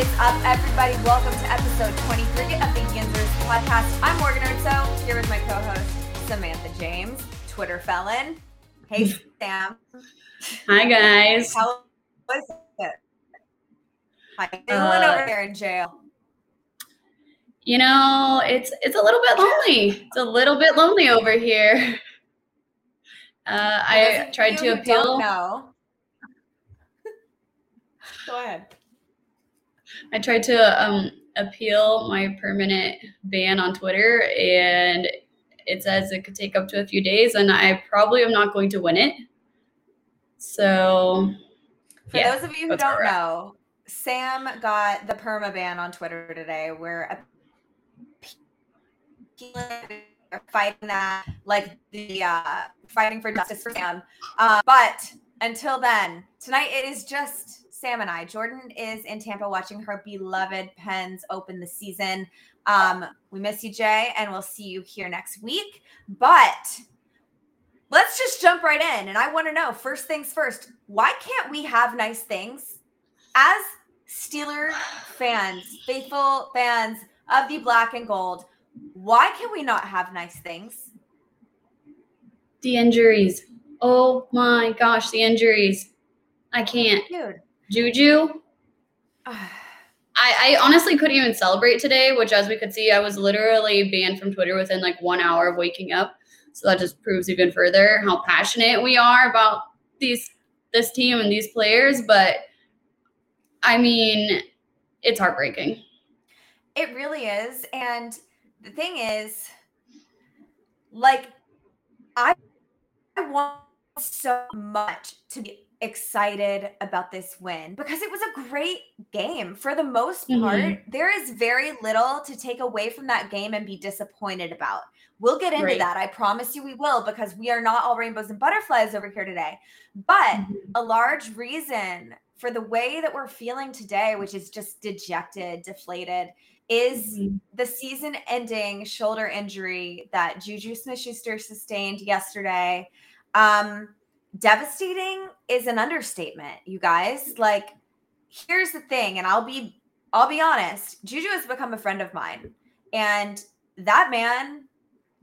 is up, everybody? Welcome to episode 23 of the Yinzers podcast. I'm Morgan Erzo, here with my co-host Samantha James, Twitter felon. Hey, Sam. Hi, guys. How was it? How you doing Uh, over there in jail? You know, it's it's a little bit lonely. It's a little bit lonely over here. Uh, I tried to appeal. Don't know. Go ahead. I tried to um, appeal my permanent ban on Twitter, and it says it could take up to a few days, and I probably am not going to win it. So, For yeah, those of you who don't know, Sam got the perma ban on Twitter today. We're fighting that, like the uh, fighting for justice for Sam. Uh, but until then, tonight it is just Sam and I. Jordan is in Tampa watching her beloved Pens open the season. Um, we miss you, Jay, and we'll see you here next week. But let's just jump right in. And I want to know first things first, why can't we have nice things as Steeler fans, faithful fans of the black and gold? Why can we not have nice things? the injuries. Oh my gosh, the injuries. I can't. Dude. Juju, I, I honestly couldn't even celebrate today, which, as we could see, I was literally banned from Twitter within like one hour of waking up. So that just proves even further how passionate we are about these this team and these players. But I mean, it's heartbreaking. It really is. And the thing is, like, I, I want so much to be excited about this win because it was a great game for the most part. Mhm. There is very little to take away from that game and be disappointed about. We'll get into Right. that. I promise you we will because we are not all rainbows and butterflies over here today. But a large reason for the way that we're feeling today, which is just dejected, deflated, is Mhm. the season ending shoulder injury that Juju Smith Schuster sustained yesterday. Um, devastating is an understatement, you guys. Like, here's the thing, and I'll be I'll be honest, Juju has become a friend of mine, and that man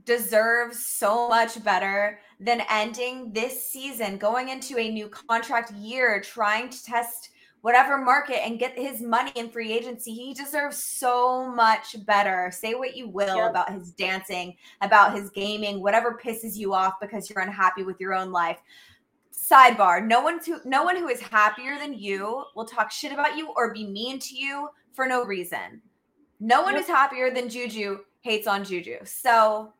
deserves so much better than ending this season, going into a new contract year, trying to test whatever market and get his money in free agency. He deserves so much better. Say what you will Yep. about his dancing, about his gaming, whatever pisses you off because you're unhappy with your own life. Sidebar: No one who no one who is happier than you will talk shit about you or be mean to you for no reason. No one Yep. who's happier than Juju hates on Juju. So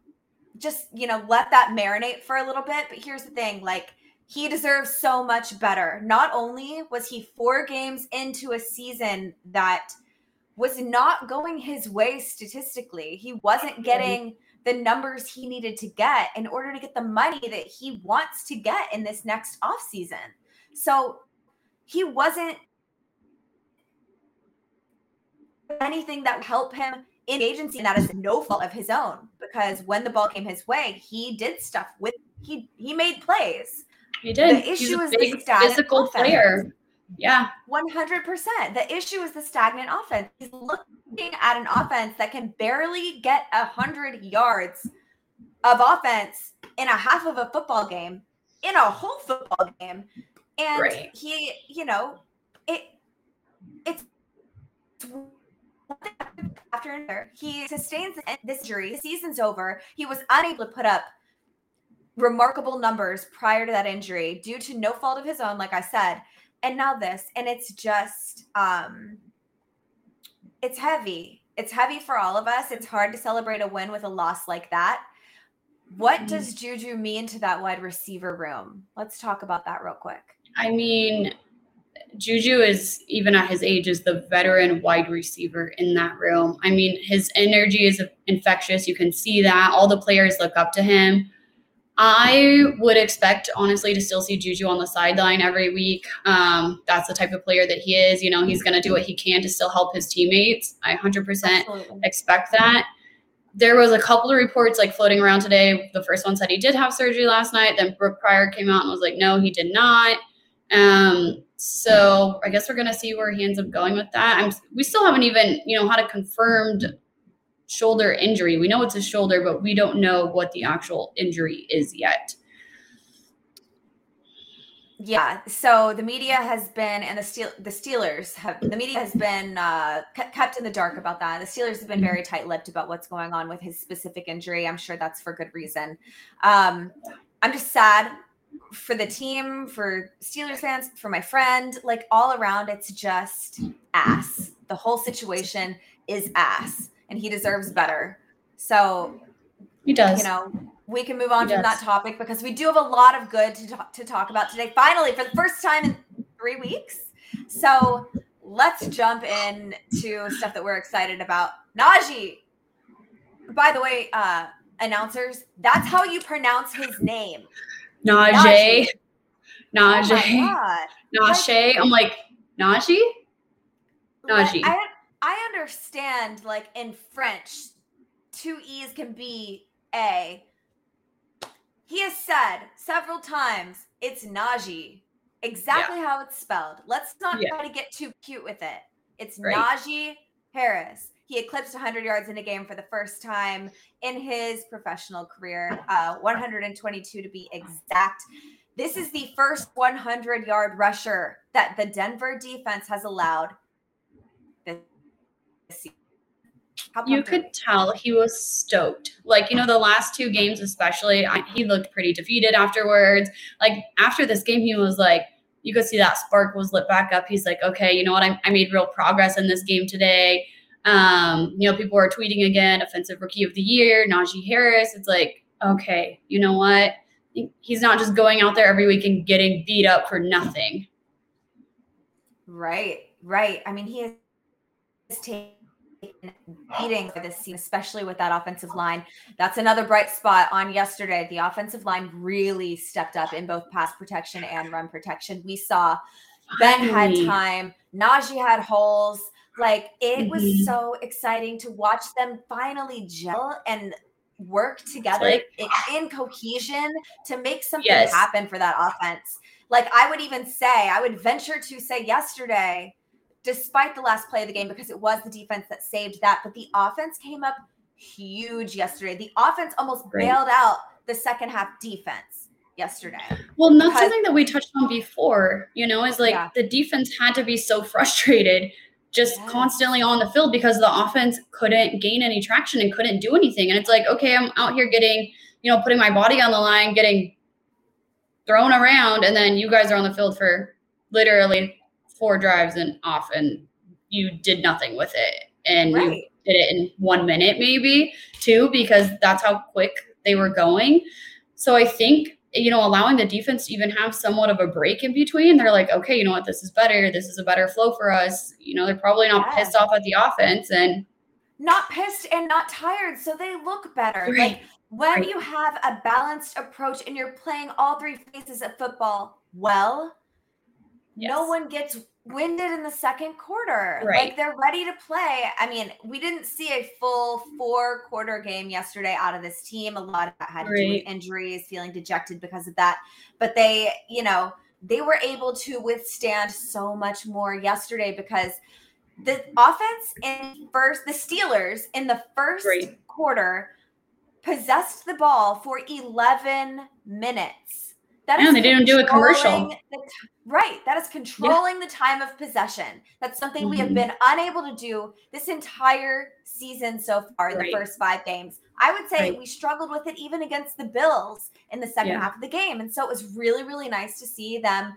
just you know let that marinate for a little bit but here's the thing like he deserves so much better not only was he four games into a season that was not going his way statistically he wasn't getting the numbers he needed to get in order to get the money that he wants to get in this next offseason so he wasn't anything that would help him in agency, and that is no fault of his own. Because when the ball came his way, he did stuff with he he made plays. He did. The He's issue a is the stagnant physical offense. player. Yeah. One hundred percent. The issue is the stagnant offense. He's looking at an offense that can barely get a hundred yards of offense in a half of a football game, in a whole football game. And Right. he, you know, it it's after another. He sustains this injury. The season's over. He was unable to put up remarkable numbers prior to that injury due to no fault of his own, like I said. And now this, and it's just um it's heavy. It's heavy for all of us. It's hard to celebrate a win with a loss like that. What Mhm. does Juju mean to that wide receiver room? Let's talk about that real quick. I mean, Juju is even at his age is the veteran wide receiver in that room. I mean, his energy is infectious. You can see that. All the players look up to him. I would expect, honestly, to still see Juju on the sideline every week. Um, that's the type of player that he is. You know, he's going to do what he can to still help his teammates. I 100% Absolutely. expect that. There was a couple of reports like floating around today. The first one said he did have surgery last night. Then Brooke Pryor came out and was like, no, he did not. Um, so I guess we're gonna see where he ends up going with that. I'm we still haven't even, you know, had a confirmed shoulder injury. We know it's a shoulder, but we don't know what the actual injury is yet. Yeah. So the media has been, and the Steel, the Steelers have, the media has been uh, kept in the dark about that. The Steelers have been very tight-lipped about what's going on with his specific injury. I'm sure that's for good reason. Um, I'm just sad for the team, for Steelers fans, for my friend, like all around. It's just ass. The whole situation is ass, and he deserves better. So He does. you know, we can move on He from that topic because we do have a lot of good to talk, to talk about today. Finally, for the first time in three weeks. So let's jump in to stuff that we're excited about. Najee. By the way, uh, announcers, that's how you pronounce his name. Najee. Oh Najee. Najee. I'm like, Najee? Najee. I, I understand, like in French, two E's can be A. He has said several times it's Najee, exactly how it's spelled. Let's not Yeah. try to get too cute with it. It's Right. Najee Harris. He eclipsed 100 yards in a game for the first time in his professional career, uh, 122 to be exact. This is the first 100 yard rusher that the Denver defense has allowed this season. How You could tell he was stoked. Like, you know, the last two games, especially, I, he looked pretty defeated afterwards. Like, after this game, he was like, you could see that spark was lit back up. He's like, okay, you know what? I, I made real progress in this game today. Um, you know, people are tweeting again, offensive rookie of the year, Najee Harris. It's like, okay, you know what? He's not just going out there every week and getting beat up for nothing. Right, right. I mean, he has taken beating for this season, especially with that offensive line. That's another bright spot on yesterday. The offensive line really stepped up in both pass protection and run protection. We saw Ben had time, Najee had holes. Like it was Mhm. so exciting to watch them finally gel and work together like- in, in cohesion to make something Yes. happen for that offense. Like I would even say, I would venture to say yesterday, despite the last play of the game, because it was the defense that saved that, but the offense came up huge yesterday. The offense almost Right. bailed out the second half defense yesterday. Well, and that's Because- something that we touched on before, you know, is like Yeah. the defense had to be so frustrated just Yes. constantly on the field because the offense couldn't gain any traction and couldn't do anything. And it's like, okay, I'm out here getting, you know, putting my body on the line, getting thrown around, and then you guys are on the field for literally four drives and off, and you did nothing with it. And you did it in one minute, maybe two, because that's how quick they were going. So I think, you know, allowing the defense to even have somewhat of a break in between, they're like, okay, you know what, this is better. This is a better flow for us. You know, they're probably not Yeah. pissed off at the offense. And Not pissed and not tired, so they look better. Like when Right. you have a balanced approach and you're playing all three phases of football well, no one gets winded in the second quarter. Right. Like they're ready to play. I mean, we didn't see a full four quarter game yesterday out of this team. A lot of that had to do with injuries, feeling dejected because of that. But they, you know, they were able to withstand so much more yesterday because the offense in first, the Steelers in the first Right. quarter possessed the ball for 11 minutes. That yeah, they didn't do a commercial. The, right. That is controlling yeah. the time of possession. That's something mm-hmm. we have mm-hmm. been unable to do this entire season so far, right. the first five games. I would say right. we struggled with it even against the Bills in the second yeah. half of the game. And so it was really, really nice to see them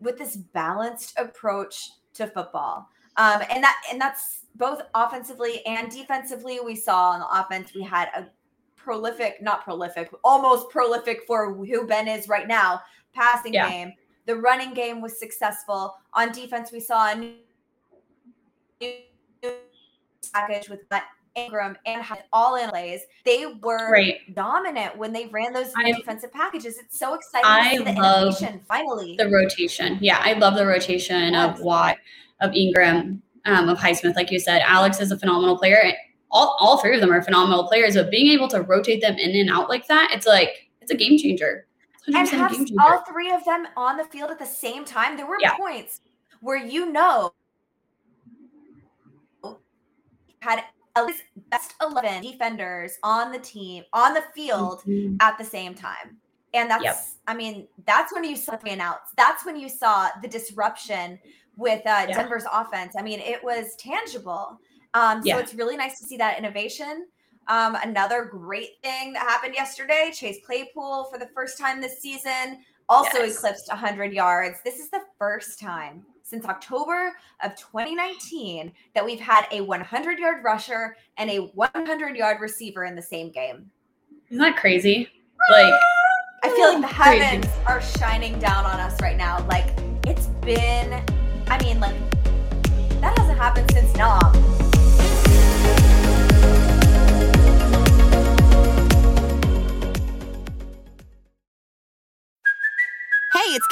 with this balanced approach to football. Um, and that and that's both offensively and defensively. We saw on the offense, we had a prolific, not prolific, almost prolific for who Ben is right now, passing yeah. game. The running game was successful. On defense, we saw a new package with Ingram and all in plays. They were right. dominant when they ran those I, defensive packages. It's so exciting I to see the innovation finally. The rotation. Yeah, I love the rotation yes. of Watt, of Ingram, um, of Highsmith. Like you said, Alex is a phenomenal player. All, all three of them are phenomenal players, but being able to rotate them in and out like that, it's like it's a game changer. And have all three of them on the field at the same time. There were yeah. points where you know had at least best 11 defenders on the team on the field mm-hmm. at the same time. And that's, yep. I mean, that's when you saw three and. That's when you saw the disruption with uh, yeah. Denver's offense. I mean, it was tangible. Um, so yeah. it's really nice to see that innovation. Um, another great thing that happened yesterday Chase Claypool, for the first time this season, also yes. eclipsed 100 yards. This is the first time since October of 2019 that we've had a 100 yard rusher and a 100 yard receiver in the same game. Isn't that crazy? Like, I feel like the heavens crazy. are shining down on us right now. Like, it's been, I mean, like, that hasn't happened since Nam.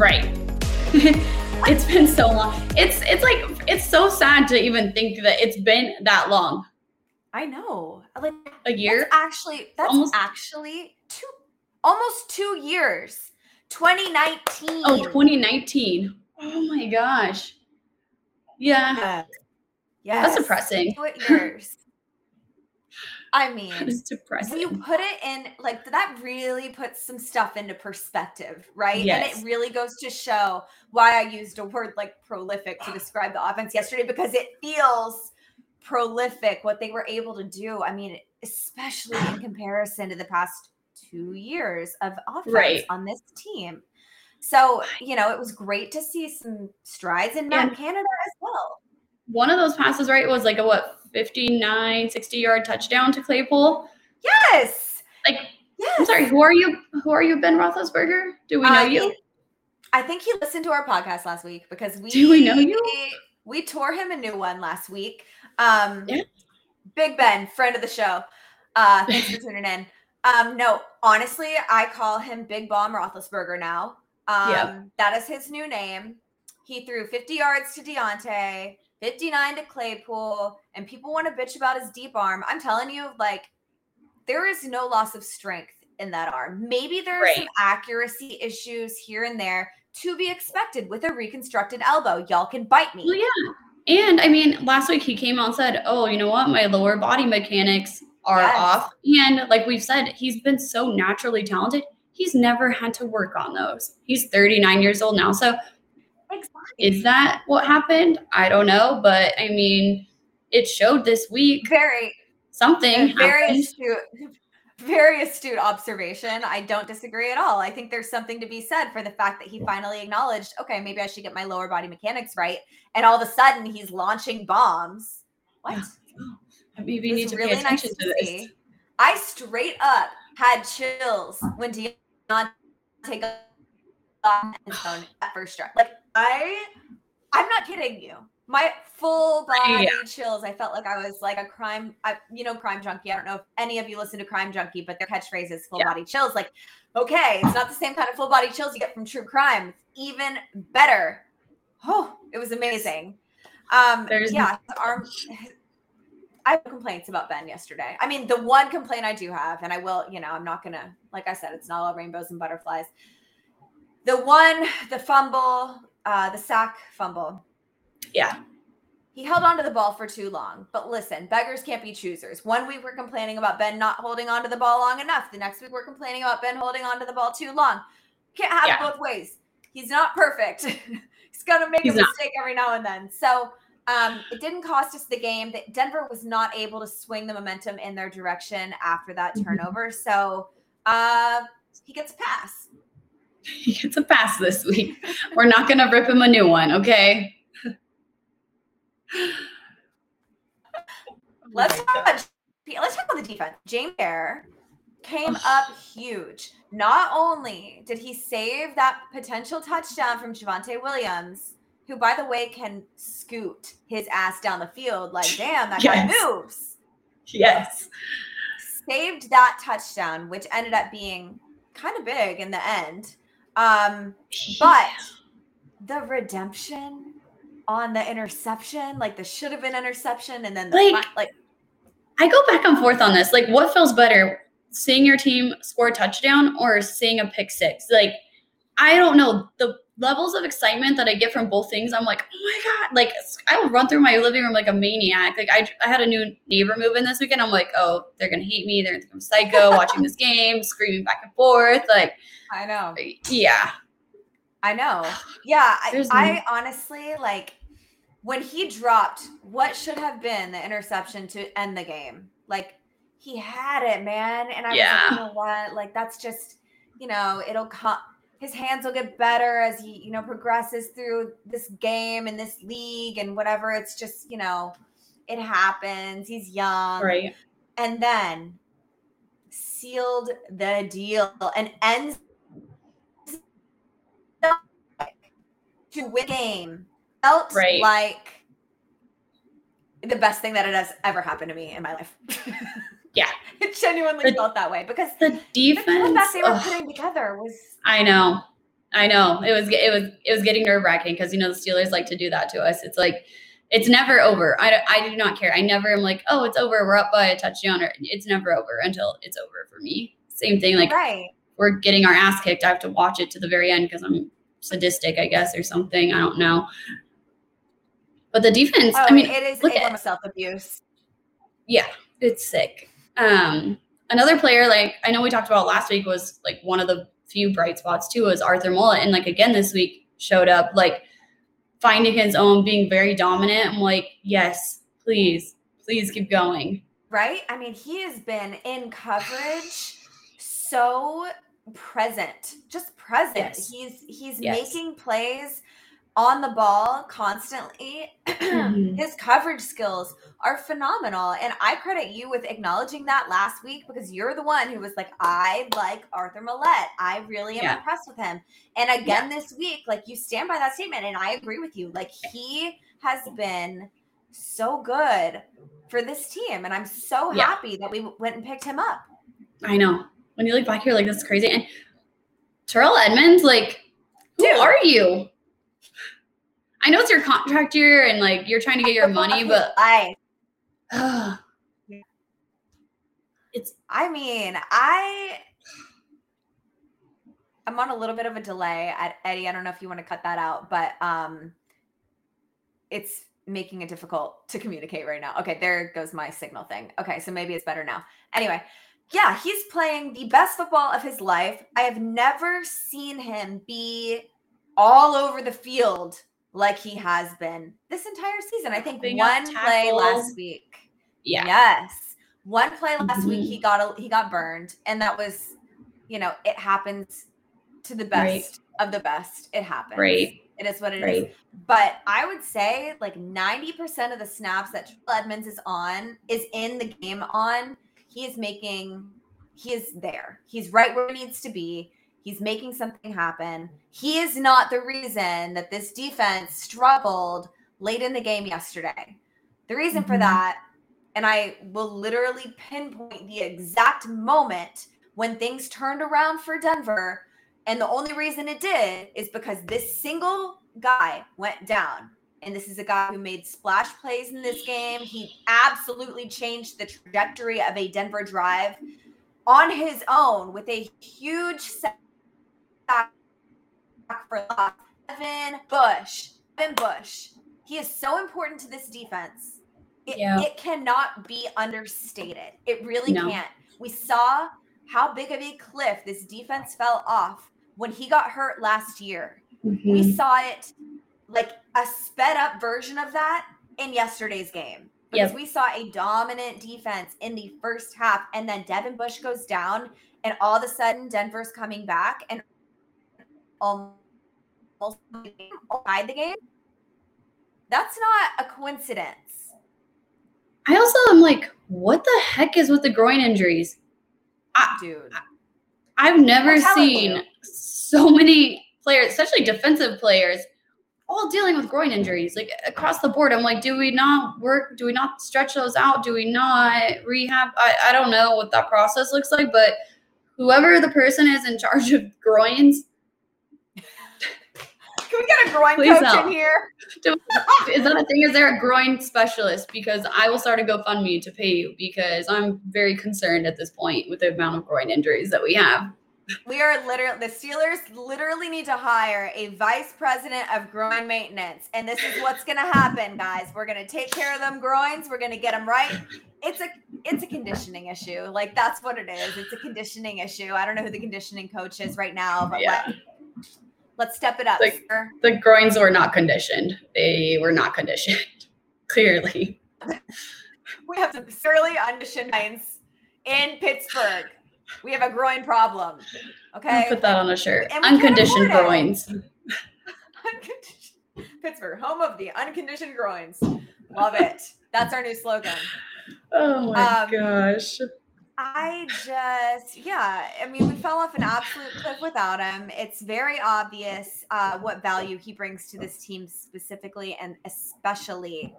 Right. it's been so long. It's it's like it's so sad to even think that it's been that long. I know. Like a year? That's actually that's almost actually two almost 2 years. 2019. Oh, 2019. Oh my gosh. Yeah. Yeah. That's depressing. years. I mean, it's depressing. When you put it in, like that really puts some stuff into perspective, right? Yes. And it really goes to show why I used a word like prolific to describe the offense yesterday because it feels prolific what they were able to do. I mean, especially in comparison to the past two years of offense right. on this team. So, you know, it was great to see some strides in Canada as well. One of those passes, right, was like a what 59, 60 yard touchdown to Claypool. Yes. Like, yes. I'm sorry, who are you? Who are you, Ben Roethlisberger? Do we know uh, you? He, I think he listened to our podcast last week because we do we know you? We, we tore him a new one last week. Um, yeah. Big Ben, friend of the show. Uh, thanks for tuning in. Um, no, honestly, I call him Big Bomb Roethlisberger now. Um, Yep. That is his new name. He threw 50 yards to Diontae, 59 to Claypool, and people want to bitch about his deep arm. I'm telling you, like, there is no loss of strength in that arm. Maybe there are some accuracy issues here and there to be expected with a reconstructed elbow. Y'all can bite me. Well, yeah. And I mean, last week he came out and said, "Oh, you know what? My lower body mechanics are Yes. off." And like we've said, he's been so naturally talented. He's never had to work on those. He's 39 years old now. So Exactly. is that what happened? I don't know, but I mean, it showed this week Very, something very happened. astute. Very astute observation. I don't disagree at all. I think there's something to be said for the fact that he finally acknowledged, okay, maybe I should get my lower body mechanics right. And all of a sudden, he's launching bombs. What? Maybe It you need to really pay nice attention to to this. I straight up had chills when Diontae got off the end at first strike. Like I, I'm not kidding you. My full body Yeah. chills. I felt like I was like a crime. I, you know, crime junkie. I don't know if any of you listen to Crime Junkie, but their catchphrase is full Yeah. body chills. Like, okay, it's not the same kind of full body chills you get from true crime. It's even better. Oh, it was amazing. Um, There's- yeah, arm. I have complaints about Ben yesterday. I mean, the one complaint I do have, and I will, you know, I'm not gonna, like I said, it's not all rainbows and butterflies. The one, the fumble, uh, the sack fumble. Yeah. He held on to the ball for too long. But listen, beggars can't be choosers. One week we're complaining about Ben not holding on to the ball long enough. The next week we're complaining about Ben holding on to the ball too long. Can't have Yeah. both ways. He's not perfect. He's gonna make He's a not. mistake every now and then. So um, it didn't cost us the game. That Denver was not able to swing the momentum in their direction after that Mhm. turnover. So uh, he gets a pass. He gets a pass this week. We're not going to rip him a new one, okay? Let's talk about let's talk about the defense. James Pierre came up huge. Not only did he save that potential touchdown from Javonte Williams, who by the way can scoot his ass down the field like damn that Yes. guy moves. Yes. Saved that touchdown, which ended up being kind of big in the end. Um, but the redemption on the interception, like the should have been interception, and then the Like- like I go back and forth on this. Like, what feels better, seeing your team score a touchdown or seeing a pick six? Like, I don't know the levels of excitement that I get from both things. I'm like, oh my god! Like, I will run through my living room like a maniac. Like, I, I had a new neighbor move in this weekend. I'm like, oh, they're gonna hate me. They're gonna think I'm psycho watching this game, screaming back and forth. Like, I know. Uh, yeah, I know. Yeah, I, I honestly like when he dropped what should have been the interception to end the game. Like he had it, man, and I was like, you know what? Like that's just, you know, it'll come. His hands will get better as he, you know, progresses through this game and this league and whatever. It's just, you know, it happens. He's young, right. and then sealed the deal and ends to win game felt Right. like the best thing that it has ever happened to me in my life. Yeah. it genuinely The- felt that way because The the defense. comeback they were ugh. putting together was I know. I know. It was it was it was getting nerve wracking because you know the Steelers like to do that to us. It's like it's never over. I, I do not care. I never am like, oh, it's over. We're up by a touchdown. Or it's never over until it's over for me. Same thing. Like right. we're getting our ass kicked. I have to watch it to the very end because I'm sadistic, I guess, or something. I don't know. But the defense. Oh, I mean, it is look at form of self abuse. yeah, it's sick. Um, another player like I know we talked about last week was like one of the few bright spots too was Arthur Maulet, and like again this week showed up like finding his own, being very dominant. I'm like, yes, please, please keep going. right? I mean, he has been in coverage so present, just present. Yes. He's he's Yes. making plays on the ball constantly. Mhm. His coverage skills are phenomenal. And I credit you with acknowledging that last week because you're the one who was like, I like Arthur Maulet. I really am Yeah. impressed with him. And again this week, like you stand by that statement, and I agree with you. Like he has been so good for this team. And I'm so Yeah. happy that we went and picked him up. I know. When you look back here, like this is crazy. And Terrell Edmunds, like Who are you? I know it's your contract year and like you're trying to get your money, but I uh, I mean, I I'm on a little bit of a delay at Eddie. I don't know if you want to cut that out, but um it's making it difficult to communicate right now. Okay, there goes my signal thing. Okay, so maybe it's better now. Anyway, yeah, he's playing the best football of his life. I have never seen him be all over the field like he has been this entire season. I think Being one play last week. yeah. Yes. One play last week Mhm. he got a, he got burned and that was you know, it happens to the best Right. of the best. It happens. Right. It is what it is. Right. But I would say like 90% of the snaps that Terrell Edmunds is on is in the game on. He is making he is there. He's right where he needs to be. He's making something happen. He is not the reason that this defense struggled late in the game yesterday. The reason for Mhm. that, and I will literally pinpoint the exact moment when things turned around for Denver. And the only reason it did is because this single guy went down. And this is a guy who made splash plays in this game. He absolutely changed the trajectory of a Denver drive on his own with a huge sack for loss. Devin Bush. Devin Bush. He is so important to this defense. It, Yeah. it cannot be understated. It really No. can't. We saw how big of a cliff this defense fell off when he got hurt last year. Mhm. We saw it like a sped up version of that in yesterday's game. Because Yep. we saw a dominant defense in the first half, and then Devin Bush goes down, and all of a sudden Denver's coming back and almost tied the game. That's not a coincidence. I also am like, what the heck is with the groin injuries? Dude. I've never seen you. so many players, especially defensive players, all dealing with groin injuries, like across the board. I'm like, do we not work? Do we not stretch those out? Do we not rehab? I, I don't know what that process looks like, but whoever the person is in charge of groins, Can we get a groin Please coach help. in here? is that a thing? Is there a groin specialist? Because I will start a GoFundMe to pay you because I'm very concerned at this point with the amount of groin injuries that we have. We are literally the Steelers literally need to hire a vice president of groin maintenance, and this is what's going to happen, guys. We're going to take care of them groins. We're going to get them right. It's a it's a conditioning issue. Like that's what it is. It's a conditioning issue. I don't know who the conditioning coach is right now, but Yeah. let, let's step it up. Like- sir. The groins were not conditioned. They were not conditioned. Clearly. We have some surly unconditioned groins in Pittsburgh. We have a groin problem. I'll Okay. Put that on a shirt. And we can't Unconditioned groins. Unconditioned- Pittsburgh, home of the unconditioned groins. Love it. That's our new slogan. Oh my Um, gosh. I just, yeah, I mean, we fell off an absolute cliff without him. It's very obvious uh, what value he brings to this team specifically, and especially,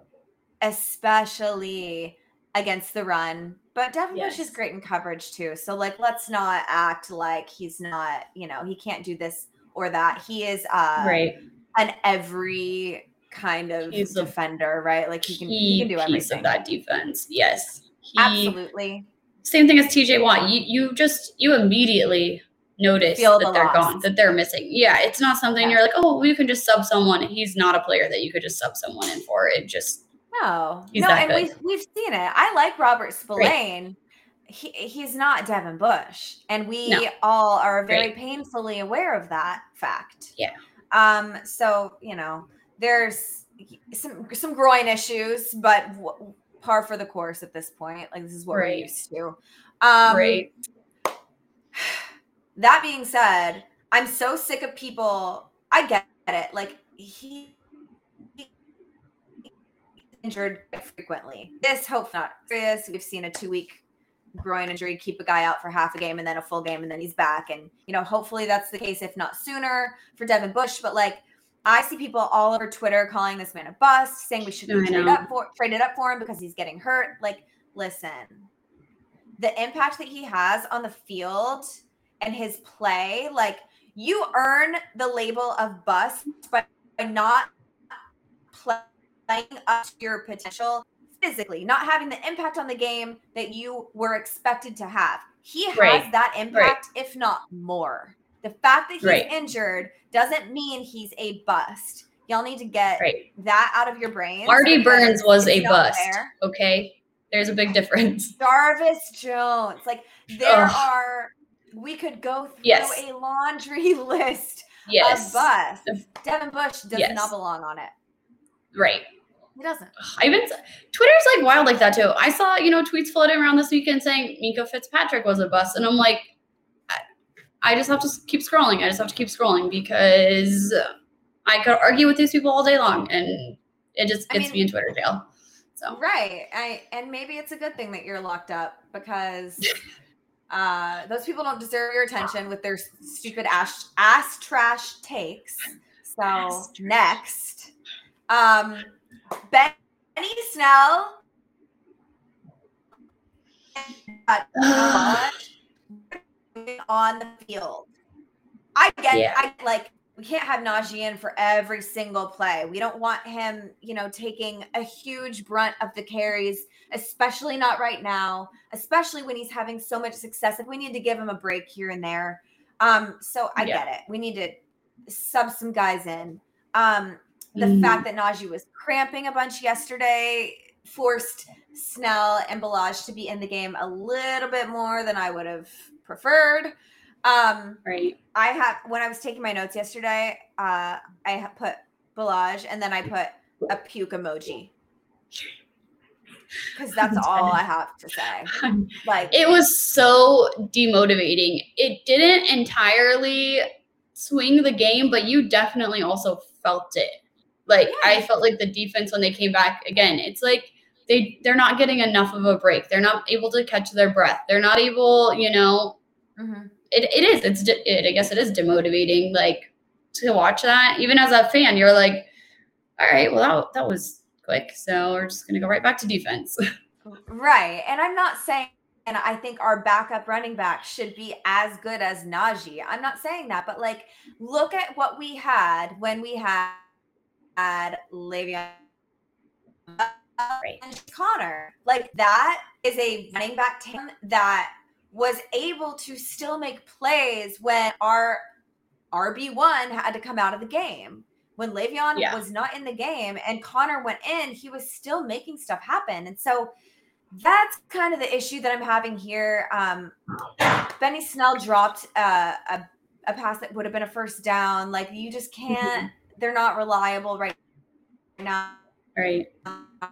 especially against the run. But Devin Bush is great in coverage too. So, like, let's not act like he's not, you know, he can't do this or that. He is uh, right. an every kind of He's defender, right? Like, he can, he can do piece everything. of that defense. Yes. He, Absolutely. Same thing as TJ Watt. You you just you immediately notice Feel that the they're loss. gone, that they're missing. Yeah, it's not something Yeah. you're like, oh, we can just sub someone. He's not a player that you could just sub someone in for. It just No, He's no, and good. we've we've seen it. I like Robert Spillane. He he's not Devin Bush, and we No. all are very painfully aware of that fact. Yeah. Um. So you know, there's some some groin issues, but w- par for the course at this point. Like this is what we're used to. Um, right. that being said, I'm so sick of people. I get it. Like he, he injured frequently. This hope not serious. We've seen a two week groin injury keep a guy out for half a game and then a full game and then he's back. And you know, hopefully that's the case, if not sooner, for Devin Bush. But like I see people all over Twitter calling this man a bust, saying we should I trade up for traded up for him because he's getting hurt. Like, listen, the impact that he has on the field and his play, like you earn the label of bust by not playing up to your potential physically, not having the impact on the game that you were expected to have. He has Right. that impact, if not more. The fact that he's Right. injured doesn't mean he's a bust. Y'all need to get Right. that out of your brain. Artie Burns was a bust. fair. Okay. There's a big difference. Jarvis Jones. Like there Ugh. are we could go through Yes. a laundry list Yes. of busts. Devin Bush does Yes. not belong on it. Right. He doesn't. I even Twitter's like wild like that too. I saw you know tweets floating around this weekend saying Minkah Fitzpatrick was a bust, and I'm like, I just have to keep scrolling. I just have to keep scrolling because I could argue with these people all day long, and it just I gets mean- me in Twitter jail. So Right. I and maybe it's a good thing that you're locked up because uh those people don't deserve your attention with their stupid ass ass trash takes. So Ass next. Um Benny Snell on the field. I get Yeah. I like we can't have Najee in for every single play. We don't want him, you know, taking a huge brunt of the carries, especially not right now, especially when he's having so much success. If we need to give him a break here and there. Um, so I Yeah. get it. We need to sub some guys in. Um, the Mhm. fact that Najee was cramping a bunch yesterday forced Snell and Ballage to be in the game a little bit more than I would have preferred. Um, right. I have when I was taking my notes yesterday, uh, I put Ballage and then I put a puke emoji because that's all I have to say. Like It was so demotivating. It didn't entirely swing the game, but you definitely also felt it. Like I felt like the defense when they came back again, it's like they they're not getting enough of a break. They're not able to catch their breath. They're not able, you know, mhm. it, it is it's de- it, I guess it is demotivating like to watch that. Even as a fan, you're like, all right, well that, that was quick. So we're just going to go right back to defense. right, and I'm not saying. And I think our backup running back should be as good as Najee. I'm not saying that, but like, look at what we had when we had, had Le'Veon Right. and Conner. Like that is a running back team that was able to still make plays when our RB one had to come out of the game. When Le'Veon Yeah. was not in the game and Conner went in, he was still making stuff happen. And so that's kind of the issue that I'm having here. Um, Benny Snell dropped uh, a a pass that would have been a first down. Like you just can't. They're not reliable right now. right.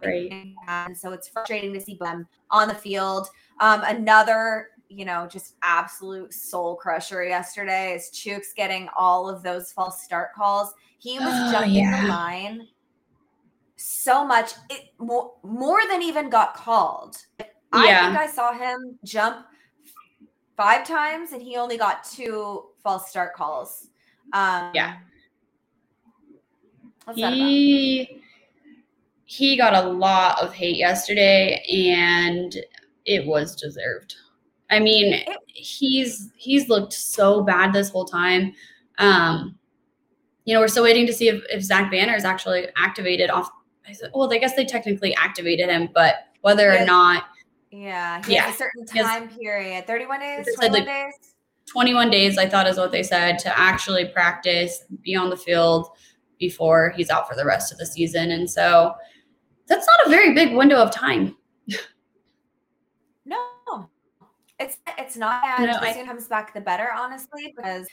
Right. And so it's frustrating to see them on the field. Um, another, you know, just absolute soul crusher yesterday is Chuks getting all of those false start calls. He was Oh, jumping yeah. the line so much, it more, more than even got called. I Yeah. think I saw him jump five times and he only got two false start calls. Um, Yeah. What's that about? he he got a lot of hate yesterday and it was deserved i mean he's he's looked so bad this whole time um you know we're still waiting to see if, if zach banner is actually activated off I said, well i guess they technically activated him but whether or not Yeah, he Yeah. a certain time period. 31 days, 21 like, days. 21 days i thought is what they said to actually practice be on the field before he's out for the rest of the season and so that's not a very big window of time It's it's not and No, the I- sooner comes back the better, honestly, because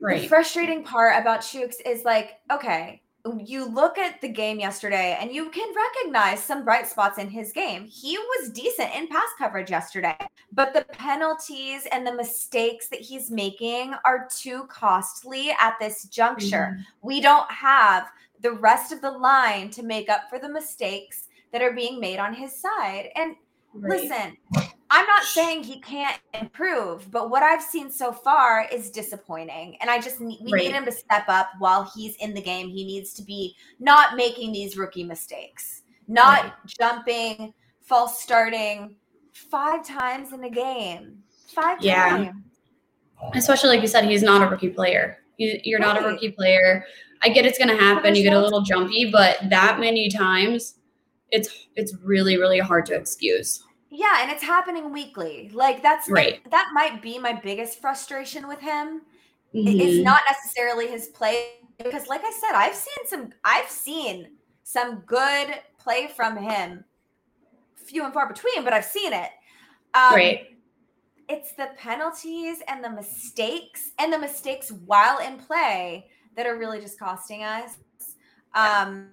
the frustrating part about Chuks is like, okay, you look at the game yesterday and you can recognize some bright spots in his game. He was decent in pass coverage yesterday, but the penalties and the mistakes that he's making are too costly at this juncture. Mm-hmm. We don't have the rest of the line to make up for the mistakes that are being made on his side. And Right. Listen, I'm not saying he can't improve, but what I've seen so far is disappointing. And I just need we Right. need him to step up while he's in the game. He needs to be not making these rookie mistakes, not Right. jumping, false starting five times in a game. Five Yeah. times. especially like you said, he's not a rookie player. You're not a rookie player. I get it's going to happen. You get a little jumpy, but that many times, it's it's really really hard to excuse. Yeah, and it's happening weekly. Like that's right. Like, that might be my biggest frustration with him. Mhm. It's not necessarily his play because, like I said, I've seen some. I've seen some good play from him. Few and far between, but I've seen it. Um, right. It's the penalties and the mistakes and the mistakes while in play that are really just costing us. Um,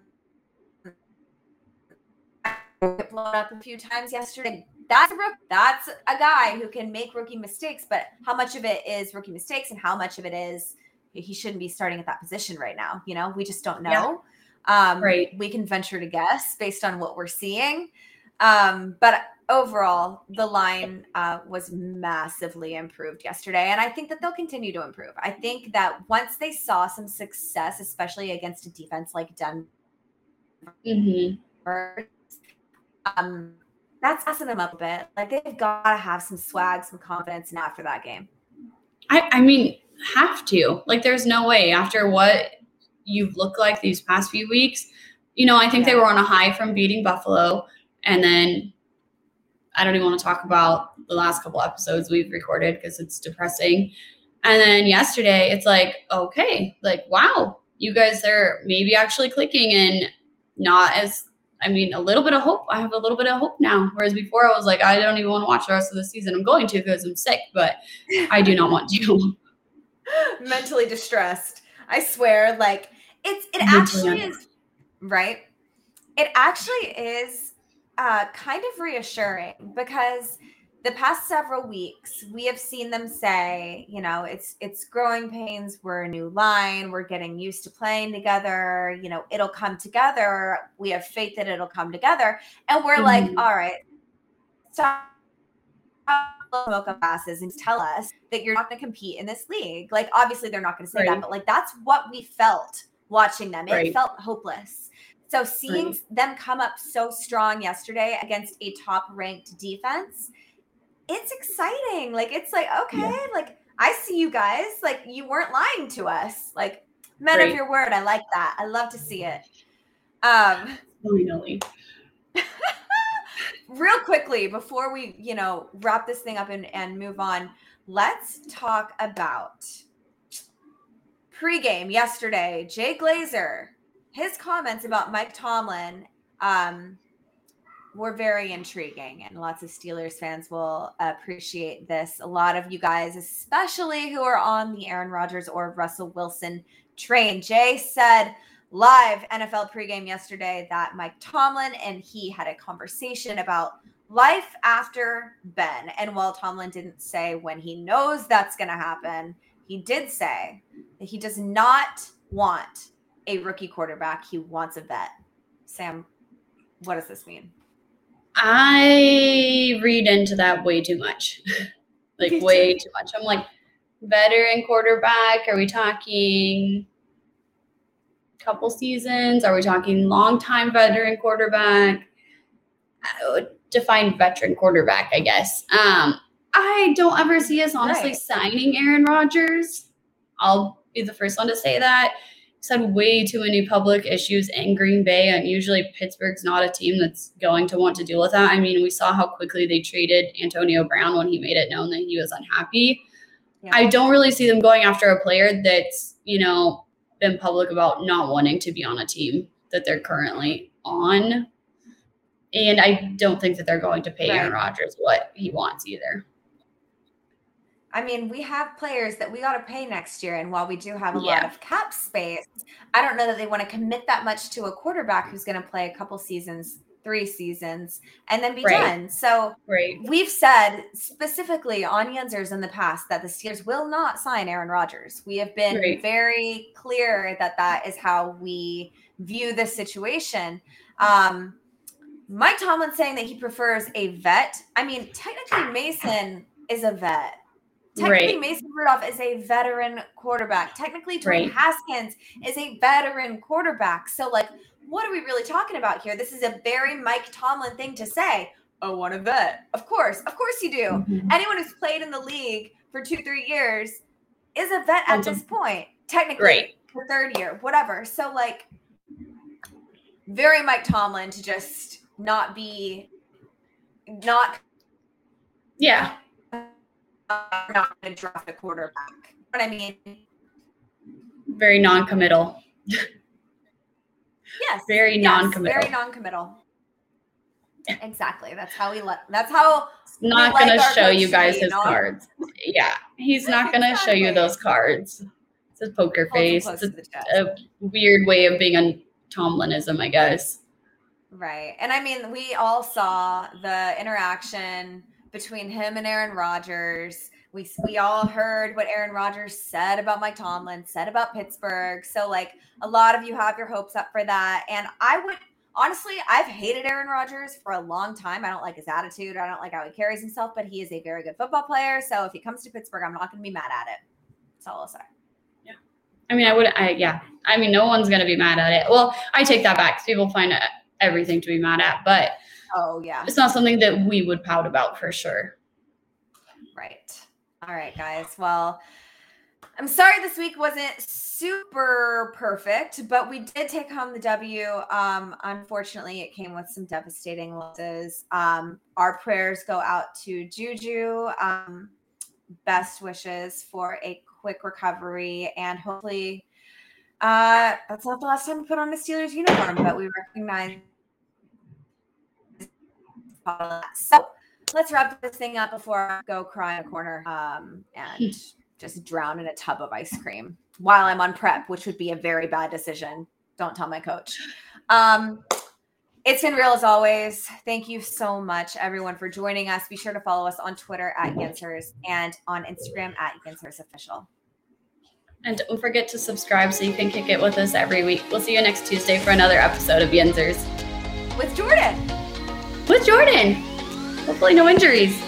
get blown up a few times yesterday. That's a rook. That's a guy who can make rookie mistakes, but how much of it is rookie mistakes and how much of it is he shouldn't be starting at that position right now? You know, we just don't know. Um, Right. We can venture to guess based on what we're seeing. Um, but overall, the line uh, was massively improved yesterday, and I think that they'll continue to improve. I think that once they saw some success, especially against a defense like Denver, hmm um, that's messing them up a bit. Like they've got to have some swag, some confidence now after that game. I, I mean, have to. Like, there's no way after what you've looked like these past few weeks. You know, I think they were on a high from beating Buffalo. And then I don't even want to talk about the last couple episodes we've recorded because it's depressing. And then yesterday, it's like, okay, like, wow, you guys are maybe actually clicking and not as, I mean, a little bit of hope. I have a little bit of hope now. Whereas before, I was like, I don't even want to watch the rest of the season. I'm going to because I'm sick, but I do not want to. Mentally distressed. I swear, like it's it Mentally actually un- is right. It actually is uh, kind of reassuring because the past several weeks we have seen them say, you know, it's it's growing pains. We're a new line. We're getting used to playing together. You know, it'll come together. We have faith that it'll come together. And we're like, Mhm. all right, stop smoke up asses and tell us that you're not going to compete in this league. Like, obviously, they're not going to say that, but like, that's what we felt watching them. It Right. felt hopeless. So, seeing Right. them come up so strong yesterday against a top ranked defense, it's exciting. Like, it's like, okay, like, I see you guys. Like, you weren't lying to us. Like, men of your word. I like that. I love to see it. Um, Finally. real quickly before we you know wrap this thing up and, and move on let's talk about pregame yesterday jay glazer his comments about mike tomlin um, were very intriguing and lots of steelers fans will appreciate this a lot of you guys especially who are on the aaron rodgers or russell wilson train jay said live NFL pregame yesterday that Mike Tomlin and he had a conversation about life after Ben. And while Tomlin didn't say when he knows that's going to happen, he did say that he does not want a rookie quarterback. He wants a vet. Sam, what does this mean? I read into that way too much. like Me way too much. I'm like, veteran quarterback. Are we talking couple seasons? Are we talking long time veteran quarterback? I would define veteran quarterback, I guess. Um, I don't ever see us honestly Right. signing Aaron Rodgers. I'll be the first one to say that. He's had way too many public issues in Green Bay, and usually Pittsburgh's not a team that's going to want to deal with that. I mean, we saw how quickly they traded Antonio Brown when he made it known that he was unhappy. Yeah. I don't really see them going after a player that's, you know, been public about not wanting to be on a team that they're currently on. And I don't think that they're going to pay Aaron Right. Rodgers what he wants either. I mean, we have players that we got to pay next year. And while we do have a lot of cap space, I don't know that they want to commit that much to a quarterback who's going to play a couple seasons, three seasons, and then be Right. done. So Right. we've said specifically on Yenzers in the past that the Steelers will not sign Aaron Rodgers. We have been Right. very clear that that is how we view this situation. Um, Mike Tomlin saying that he prefers a vet. I mean, technically, Mason is a vet. Technically, Right. Mason Rudolph is a veteran quarterback. Technically, Dwayne Right. Haskins is a veteran quarterback. So, like, what are we really talking about here? This is a very Mike Tomlin thing to say. Oh, one a vet. Of course, of course you do. Mhm. Anyone who's played in the league for two, three years is a vet at this point. Technically, Right. the third year, whatever. So like, very Mike Tomlin to just not be, not Yeah. Uh, not going to draft a quarterback. But I mean, Very non-committal. yes, Very yes, non-committal. very non-committal. Exactly. That's how we let. That's how Not like gonna show you guys his cards. Yeah. He's not gonna show you those cards. It's his poker face. It's to chest. a weird way of being a Tomlinism, I guess. Right. And I mean, we all saw the interaction between him and Aaron Rodgers. We we all heard what Aaron Rodgers said about Mike Tomlin, said about Pittsburgh. So like a lot of you have your hopes up for that. And I would honestly, I've hated Aaron Rodgers for a long time. I don't like his attitude. I don't like how he carries himself, but he is a very good football player. So if he comes to Pittsburgh, I'm not going to be mad at it. That's all I'll say. Yeah. I mean, I would, I yeah. I mean, no one's gonna be mad at it. Well, I take that back. People find uh, everything to be mad at, but Oh yeah. it's not something that we would pout about for sure. Right. All right, guys. Well, I'm sorry this week wasn't super perfect, but we did take home the W. Um, unfortunately, it came with some devastating losses. Um, our prayers go out to Juju. Um, best wishes for a quick recovery and hopefully uh that's not the last time we put on a Steelers uniform, but we recognize so let's wrap this thing up before I go cry in a corner um, and just drown in a tub of ice cream while I'm on prep, which would be a very bad decision. Don't tell my coach. Um, it's been real as always. Thank you so much, everyone, for joining us. Be sure to follow us on Twitter at Yensers and on Instagram at Yensers Official. And don't forget to subscribe so you can kick it with us every week. We'll see you next Tuesday for another episode of Yenzers With Jordan. With Jordan. Hopefully, no injuries.